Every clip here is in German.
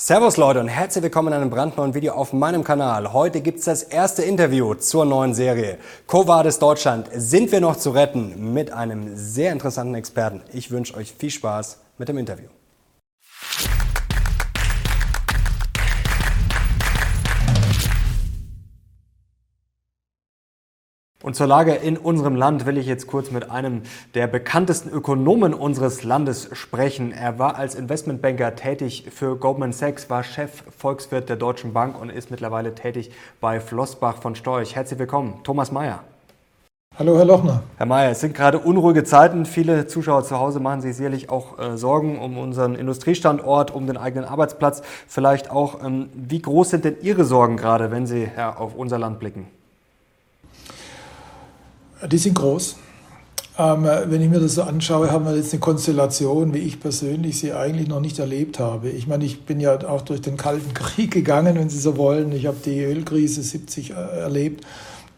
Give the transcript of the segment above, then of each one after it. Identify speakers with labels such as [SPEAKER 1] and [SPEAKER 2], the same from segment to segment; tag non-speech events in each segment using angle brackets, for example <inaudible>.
[SPEAKER 1] Servus Leute und herzlich willkommen in einem brandneuen Video auf meinem Kanal. Heute gibt's das erste Interview zur neuen Serie Covades Deutschland. Sind wir noch zu retten? Mit einem sehr interessanten Experten. Ich wünsche euch viel Spaß mit dem Interview. Und zur Lage in unserem Land will ich jetzt kurz mit einem der bekanntesten Ökonomen unseres Landes sprechen. Er war als Investmentbanker tätig für Goldman Sachs, war Chef Volkswirt der Deutschen Bank und ist mittlerweile tätig bei Flossbach von Storch. Herzlich willkommen, Thomas Mayer.
[SPEAKER 2] Hallo, Herr Lochner.
[SPEAKER 1] Herr Mayer, es sind gerade unruhige Zeiten. Viele Zuschauer zu Hause machen sich sicherlich auch äh, Sorgen um unseren Industriestandort, um den eigenen Arbeitsplatz. Vielleicht auch, ähm, wie groß sind denn Ihre Sorgen gerade, wenn Sie ja, auf unser Land blicken?
[SPEAKER 2] Die sind groß. Ähm, wenn ich mir das so anschaue, haben wir jetzt eine Konstellation, wie ich persönlich sie eigentlich noch nicht erlebt habe. Ich meine, ich bin ja auch durch den Kalten Krieg gegangen, wenn Sie so wollen. Ich habe die Ölkrise 70 äh, erlebt.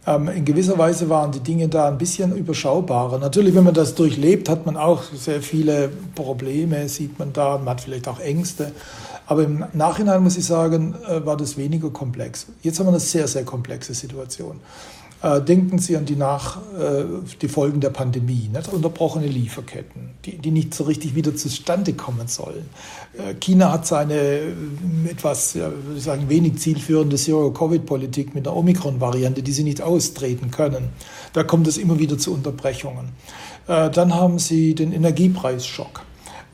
[SPEAKER 2] Ähm, in gewisser Weise waren die Dinge da ein bisschen überschaubarer. Natürlich, wenn man das durchlebt, hat man auch sehr viele Probleme, sieht man da, man hat vielleicht auch Ängste. Aber im Nachhinein muss ich sagen, äh, war das weniger komplex. Jetzt haben wir eine sehr, sehr komplexe Situation. Äh, denken Sie an die, nach, äh, die Folgen der Pandemie, nicht? unterbrochene Lieferketten, die, die nicht so richtig wieder zustande kommen sollen. Äh, China hat seine etwas, ja, würde ich sagen, wenig zielführende Zero-Covid-Politik mit der Omikron-Variante, die sie nicht austreten können. Da kommt es immer wieder zu Unterbrechungen. Dann haben Sie den Energiepreisschock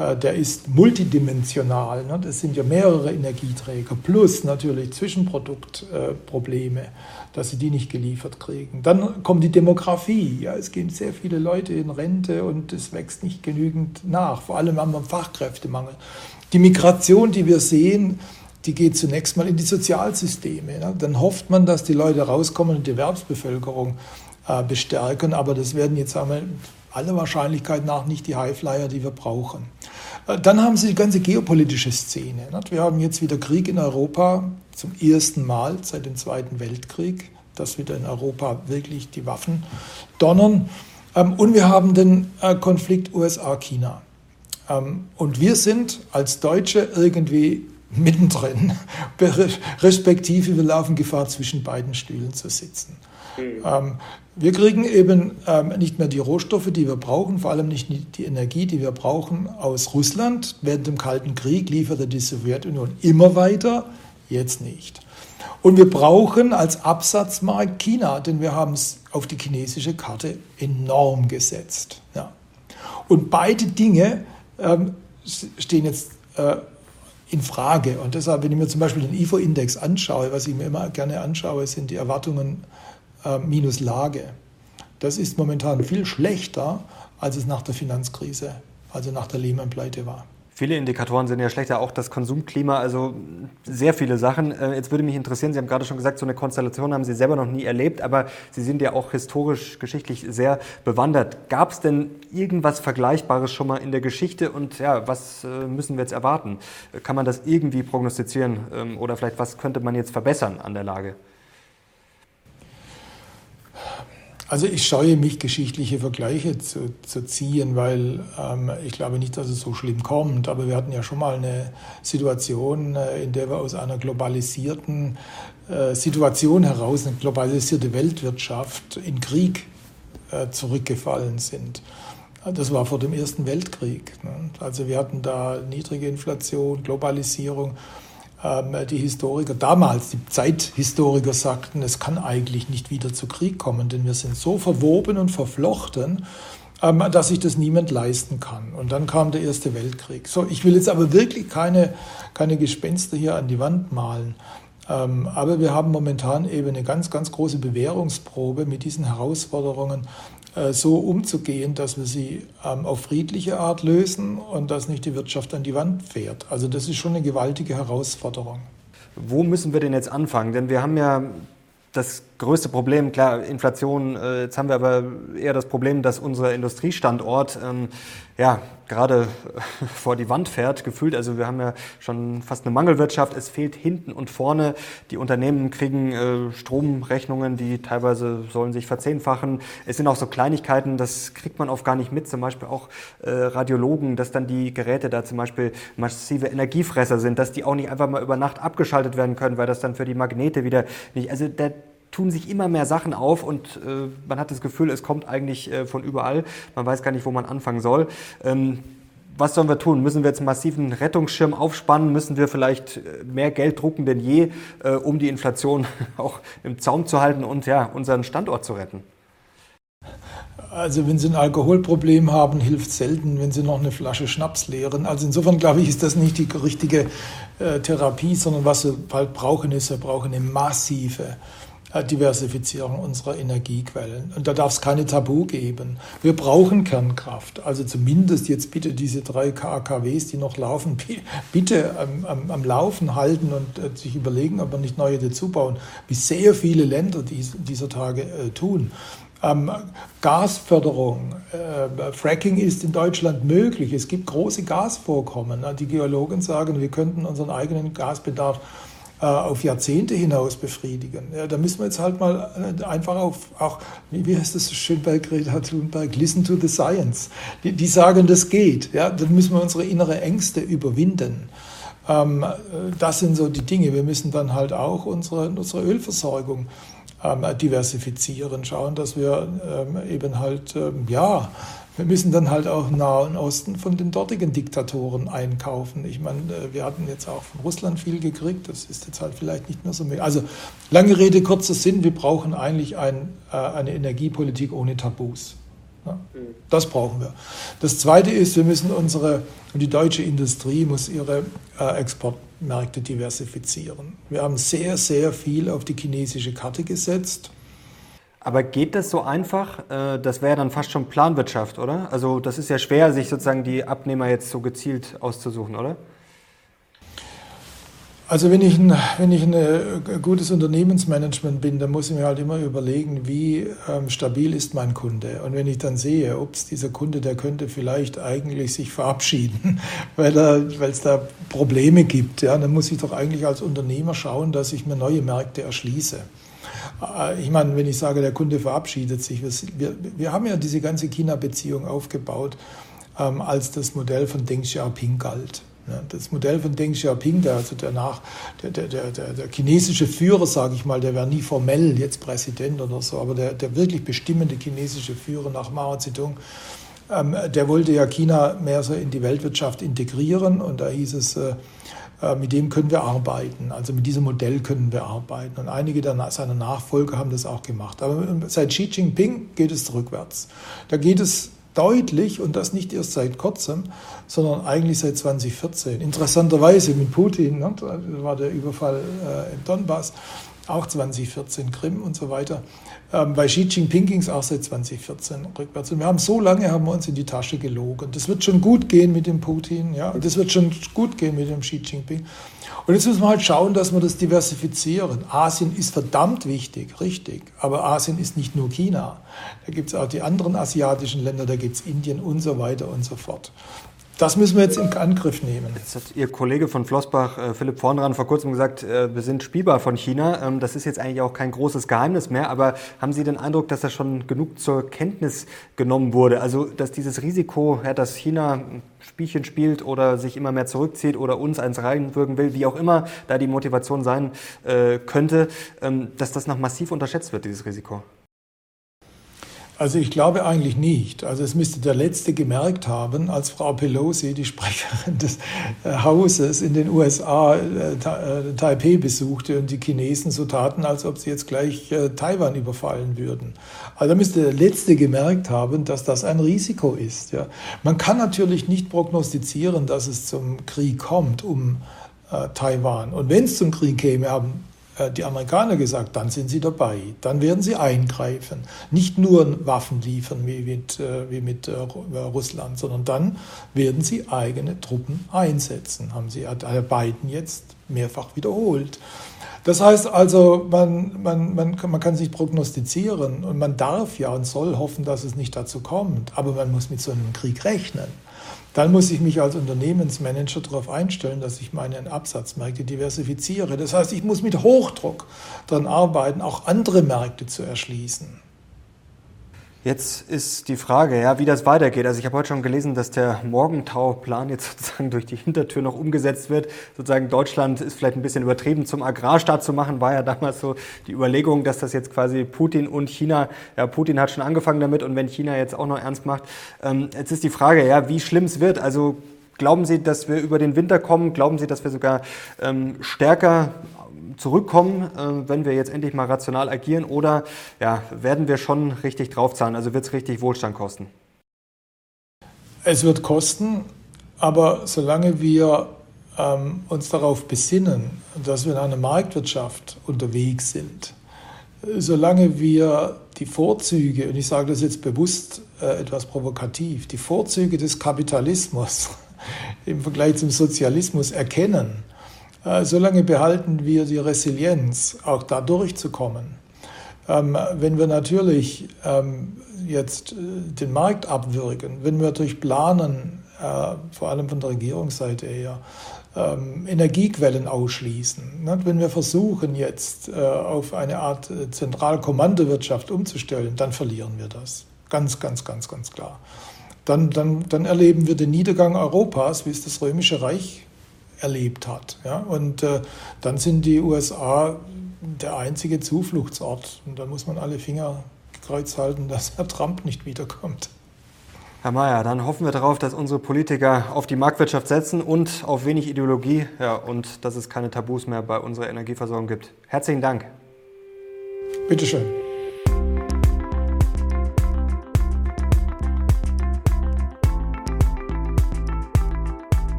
[SPEAKER 2] der ist multidimensional. Ne? Das sind ja mehrere Energieträger plus natürlich Zwischenproduktprobleme dass sie die nicht geliefert kriegen. Dann kommt die Demografie. Ja, es gehen sehr viele Leute in Rente und es wächst nicht genügend nach. Vor allem haben wir einen Fachkräftemangel. Die Migration, die wir sehen, die geht zunächst mal in die Sozialsysteme. Ne? Dann hofft man, dass die Leute rauskommen und die Erwerbsbevölkerung äh, bestärken. Aber das werden jetzt einmal aller Wahrscheinlichkeit nach nicht die Highflyer, die wir brauchen. Äh, dann haben Sie die ganze geopolitische Szene. Wir haben jetzt wieder Krieg in Europa zum ersten Mal seit dem Zweiten Weltkrieg, dass wieder in Europa wirklich die Waffen donnern. Ähm, und wir haben den äh, Konflikt USA-China. Ähm, und wir sind als Deutsche irgendwie mittendrin, <laughs> respektive wir laufen Gefahr, zwischen beiden Stühlen zu sitzen. Mhm. Wir kriegen eben ähm, nicht mehr die Rohstoffe, die wir brauchen, vor allem nicht die Energie, die wir brauchen, aus Russland. Während dem Kalten Krieg lieferte die Sowjetunion immer weiter, jetzt nicht. Und wir brauchen als Absatzmarkt China, denn wir haben es auf die chinesische Karte enorm gesetzt. Ja. Und beide Dinge ähm, stehen jetzt äh, in Frage. Und deshalb, wenn ich mir zum Beispiel den IFO-Index anschaue, was ich mir immer gerne anschaue, sind die Erwartungen äh, minus Lage. Das ist momentan viel schlechter, als es nach der Finanzkrise, also nach der Lehman-Pleite war.
[SPEAKER 1] Viele Indikatoren sind ja schlechter, auch das Konsumklima, also sehr viele Sachen. Äh, jetzt würde mich interessieren, Sie haben gerade schon gesagt, so eine Konstellation haben Sie selber noch nie erlebt, aber Sie sind ja auch historisch, geschichtlich sehr bewandert. Gab es denn irgendwas Vergleichbares schon mal in der Geschichte und ja, was äh, müssen wir jetzt erwarten? Kann man das irgendwie prognostizieren ähm, oder vielleicht was könnte man jetzt verbessern an der Lage?
[SPEAKER 2] Also ich scheue mich, geschichtliche Vergleiche zu, zu ziehen, weil ähm, ich glaube nicht, dass es so schlimm kommt. Aber wir hatten ja schon mal eine Situation, äh, in der wir aus einer globalisierten äh, Situation heraus, eine globalisierte Weltwirtschaft, in Krieg äh, zurückgefallen sind. Das war vor dem Ersten Weltkrieg. Ne? Also wir hatten da niedrige Inflation, Globalisierung. Ähm, die Historiker damals, die Zeithistoriker sagten, es kann eigentlich nicht wieder zu Krieg kommen, denn wir sind so verwoben und verflochten, ähm, dass sich das niemand leisten kann. Und dann kam der Erste Weltkrieg. So, ich will jetzt aber wirklich keine, keine Gespenster hier an die Wand malen. Ähm, aber wir haben momentan eben eine ganz, ganz große Bewährungsprobe mit diesen Herausforderungen so umzugehen, dass wir sie ähm, auf friedliche Art lösen und dass nicht die Wirtschaft an die Wand fährt. Also das ist schon eine gewaltige Herausforderung.
[SPEAKER 1] Wo müssen wir denn jetzt anfangen? Denn wir haben ja das größte Problem, klar, Inflation, äh, jetzt haben wir aber eher das Problem, dass unser Industriestandort ähm, ja, gerade <laughs> vor die Wand fährt, gefühlt. Also wir haben ja schon fast eine Mangelwirtschaft. Es fehlt hinten und vorne. Die Unternehmen kriegen äh, Stromrechnungen, die teilweise sollen sich verzehnfachen. Es sind auch so Kleinigkeiten, das kriegt man oft gar nicht mit. Zum Beispiel auch äh, Radiologen, dass dann die Geräte da zum Beispiel massive Energiefresser sind, dass die auch nicht einfach mal über Nacht abgeschaltet werden können, weil das dann für die Magnete wieder nicht. Also der tun sich immer mehr Sachen auf und äh, man hat das Gefühl, es kommt eigentlich äh, von überall. Man weiß gar nicht, wo man anfangen soll. Ähm, was sollen wir tun? Müssen wir jetzt einen massiven Rettungsschirm aufspannen? Müssen wir vielleicht äh, mehr Geld drucken denn je, äh, um die Inflation <laughs> auch im Zaum zu halten und ja, unseren Standort zu retten?
[SPEAKER 2] Also wenn Sie ein Alkoholproblem haben, hilft selten, wenn Sie noch eine Flasche Schnaps leeren. Also insofern glaube ich, ist das nicht die richtige äh, Therapie, sondern was wir bald brauchen, ist, wir brauchen eine massive Diversifizierung unserer Energiequellen. Und da darf es keine Tabu geben. Wir brauchen Kernkraft. Also zumindest jetzt bitte diese drei KKWs, die noch laufen, bitte am, am, am Laufen halten und äh, sich überlegen, ob wir nicht neue dazu bauen, wie sehr viele Länder dies, dieser Tage äh, tun. Ähm, Gasförderung, äh, Fracking ist in Deutschland möglich. Es gibt große Gasvorkommen. Die Geologen sagen, wir könnten unseren eigenen Gasbedarf äh, auf Jahrzehnte hinaus befriedigen. Ja, da müssen wir jetzt halt mal äh, einfach auf, auch, wie heißt das so schön bei Greta Thunberg, listen to the science. Die, die sagen, das geht. Ja, dann müssen wir unsere innere Ängste überwinden. Ähm, das sind so die Dinge. Wir müssen dann halt auch unsere, unsere Ölversorgung ähm, diversifizieren, schauen, dass wir ähm, eben halt, ähm, ja, wir müssen dann halt auch im Nahen Osten von den dortigen Diktatoren einkaufen. Ich meine, äh, wir hatten jetzt auch von Russland viel gekriegt, das ist jetzt halt vielleicht nicht mehr so mehr. Also lange Rede, kurzer Sinn, wir brauchen eigentlich ein, äh, eine Energiepolitik ohne Tabus. Das brauchen wir. Das Zweite ist, wir müssen unsere, die deutsche Industrie muss ihre äh, Exportmärkte diversifizieren. Wir haben sehr, sehr viel auf die chinesische Karte gesetzt.
[SPEAKER 1] Aber geht das so einfach? Äh, das wäre dann fast schon Planwirtschaft, oder? Also das ist ja schwer, sich sozusagen die Abnehmer jetzt so gezielt auszusuchen, oder?
[SPEAKER 2] Also wenn ich, ein, wenn ich ein äh, gutes Unternehmensmanagement bin, dann muss ich mir halt immer überlegen, wie ähm, stabil ist mein Kunde. Und wenn ich dann sehe, ups, dieser Kunde, der könnte vielleicht eigentlich sich verabschieden, <laughs> weil es da Probleme gibt, ja, dann muss ich doch eigentlich als Unternehmer schauen, dass ich mir neue Märkte erschließe. Äh, ich meine, wenn ich sage, der Kunde verabschiedet sich, wir, wir haben ja diese ganze China-Beziehung aufgebaut, ähm, als das Modell von Deng Xiaoping galt. Ja, das Modell von Deng Xiaoping, der, also der, nach, der, der, der, der chinesische Führer, sage ich mal, der wäre nie formell jetzt Präsident oder so, aber der, der wirklich bestimmende chinesische Führer nach Mao Zedong, ähm, der wollte ja China mehr so in die Weltwirtschaft integrieren und da hieß es, äh, mit dem können wir arbeiten. Also mit diesem Modell können wir arbeiten. Und einige seiner Nachfolger haben das auch gemacht. Aber seit Xi Jinping geht es rückwärts. Da geht es deutlich und das nicht erst seit kurzem, sondern eigentlich seit 2014. Interessanterweise mit Putin, ne, war der Überfall äh, im Donbass, auch 2014 Krim und so weiter. Ähm, bei Xi Jinping ging es auch seit 2014 rückwärts. Und wir haben so lange haben wir uns in die Tasche gelogen. Das wird schon gut gehen mit dem Putin, ja, das wird schon gut gehen mit dem Xi Jinping. Und jetzt müssen wir halt schauen, dass wir das diversifizieren. Asien ist verdammt wichtig, richtig. Aber Asien ist nicht nur China. Da gibt es auch die anderen asiatischen Länder, da gibt es Indien und so weiter und so fort. Das müssen wir jetzt in Angriff nehmen.
[SPEAKER 1] Jetzt hat Ihr Kollege von Flossbach, äh, Philipp Vornran, vor kurzem gesagt, äh, wir sind spielbar von China. Ähm, das ist jetzt eigentlich auch kein großes Geheimnis mehr, aber haben Sie den Eindruck, dass das schon genug zur Kenntnis genommen wurde? Also, dass dieses Risiko, dass China ein Spielchen spielt oder sich immer mehr zurückzieht oder uns eins reinwirken will, wie auch immer da die Motivation sein äh, könnte, ähm, dass das noch massiv unterschätzt wird, dieses Risiko?
[SPEAKER 2] Also ich glaube eigentlich nicht. Also es müsste der Letzte gemerkt haben, als Frau Pelosi, die Sprecherin des äh, Hauses in den USA, äh, äh, Taipei besuchte und die Chinesen so taten, als ob sie jetzt gleich Taiwan überfallen würden. Also da müsste der Letzte gemerkt haben, dass das ein Risiko ist. Ja. Man kann natürlich nicht prognostizieren, dass es zum Krieg kommt um Taiwan. Und wenn es zum Krieg käme, haben die Amerikaner gesagt, dann sind sie dabei, dann werden sie eingreifen. Nicht nur Waffen liefern wie mit, äh, wie mit äh, Russland, sondern dann werden sie eigene Truppen einsetzen, haben sie Biden jetzt mehrfach wiederholt. Das heißt also, man, man, man, man kann sich prognostizieren und man darf ja und soll hoffen, dass es nicht dazu kommt, aber man muss mit so einem Krieg rechnen. Dann muss ich mich als Unternehmensmanager darauf einstellen, dass ich meine Absatzmärkte diversifiziere. Das heißt, ich muss mit Hochdruck daran arbeiten, auch andere Märkte zu erschließen.
[SPEAKER 1] Jetzt ist die Frage, ja, wie das weitergeht. Also ich habe heute schon gelesen, dass der Morgentau-Plan jetzt <laughs> sozusagen durch die Hintertür noch umgesetzt wird. Sozusagen Deutschland ist vielleicht ein bisschen übertrieben zum Agrarstaat zu machen, war ja damals so die Überlegung, dass das jetzt quasi Putin und China, ja, Putin hat schon angefangen damit und wenn China jetzt auch noch ernst macht. Ähm, jetzt ist die Frage, ja, wie schlimm es wird. Also Glauben Sie, dass wir über den Winter kommen? Glauben Sie, dass wir sogar ähm, stärker zurückkommen, äh, wenn wir jetzt endlich mal rational agieren? Oder ja, werden wir schon richtig draufzahlen? Also wird es richtig Wohlstand kosten?
[SPEAKER 2] Es wird kosten, aber solange wir ähm, uns darauf besinnen, dass wir in einer Marktwirtschaft unterwegs sind, solange wir die Vorzüge, und ich sage das jetzt bewusst äh, etwas provokativ, die Vorzüge des Kapitalismus im Vergleich zum Sozialismus erkennen, äh, solange behalten wir die Resilienz, auch da durchzukommen. Ähm, wenn wir natürlich ähm, jetzt äh, den Markt abwürgen, wenn wir durch Planen, äh, vor allem von der Regierungsseite her, ähm, Energiequellen ausschließen, ne, wenn wir versuchen jetzt auf eine Art Zentralkommandowirtschaft umzustellen, dann verlieren wir das. Ganz, ganz, ganz, ganz klar. Dann, dann, dann erleben wir den Niedergang Europas, wie es das Römische Reich erlebt hat. Ja? Und äh, dann sind die USA der einzige Zufluchtsort. Und da muss man alle Finger kreuz halten, <laughs> dass Herr Trump nicht wiederkommt.
[SPEAKER 1] Herr Mayer, dann hoffen wir darauf, dass unsere Politiker auf die Marktwirtschaft setzen und auf wenig Ideologie ja, und dass es keine Tabus mehr bei unserer Energieversorgung gibt. Herzlichen Dank.
[SPEAKER 2] Bitteschön.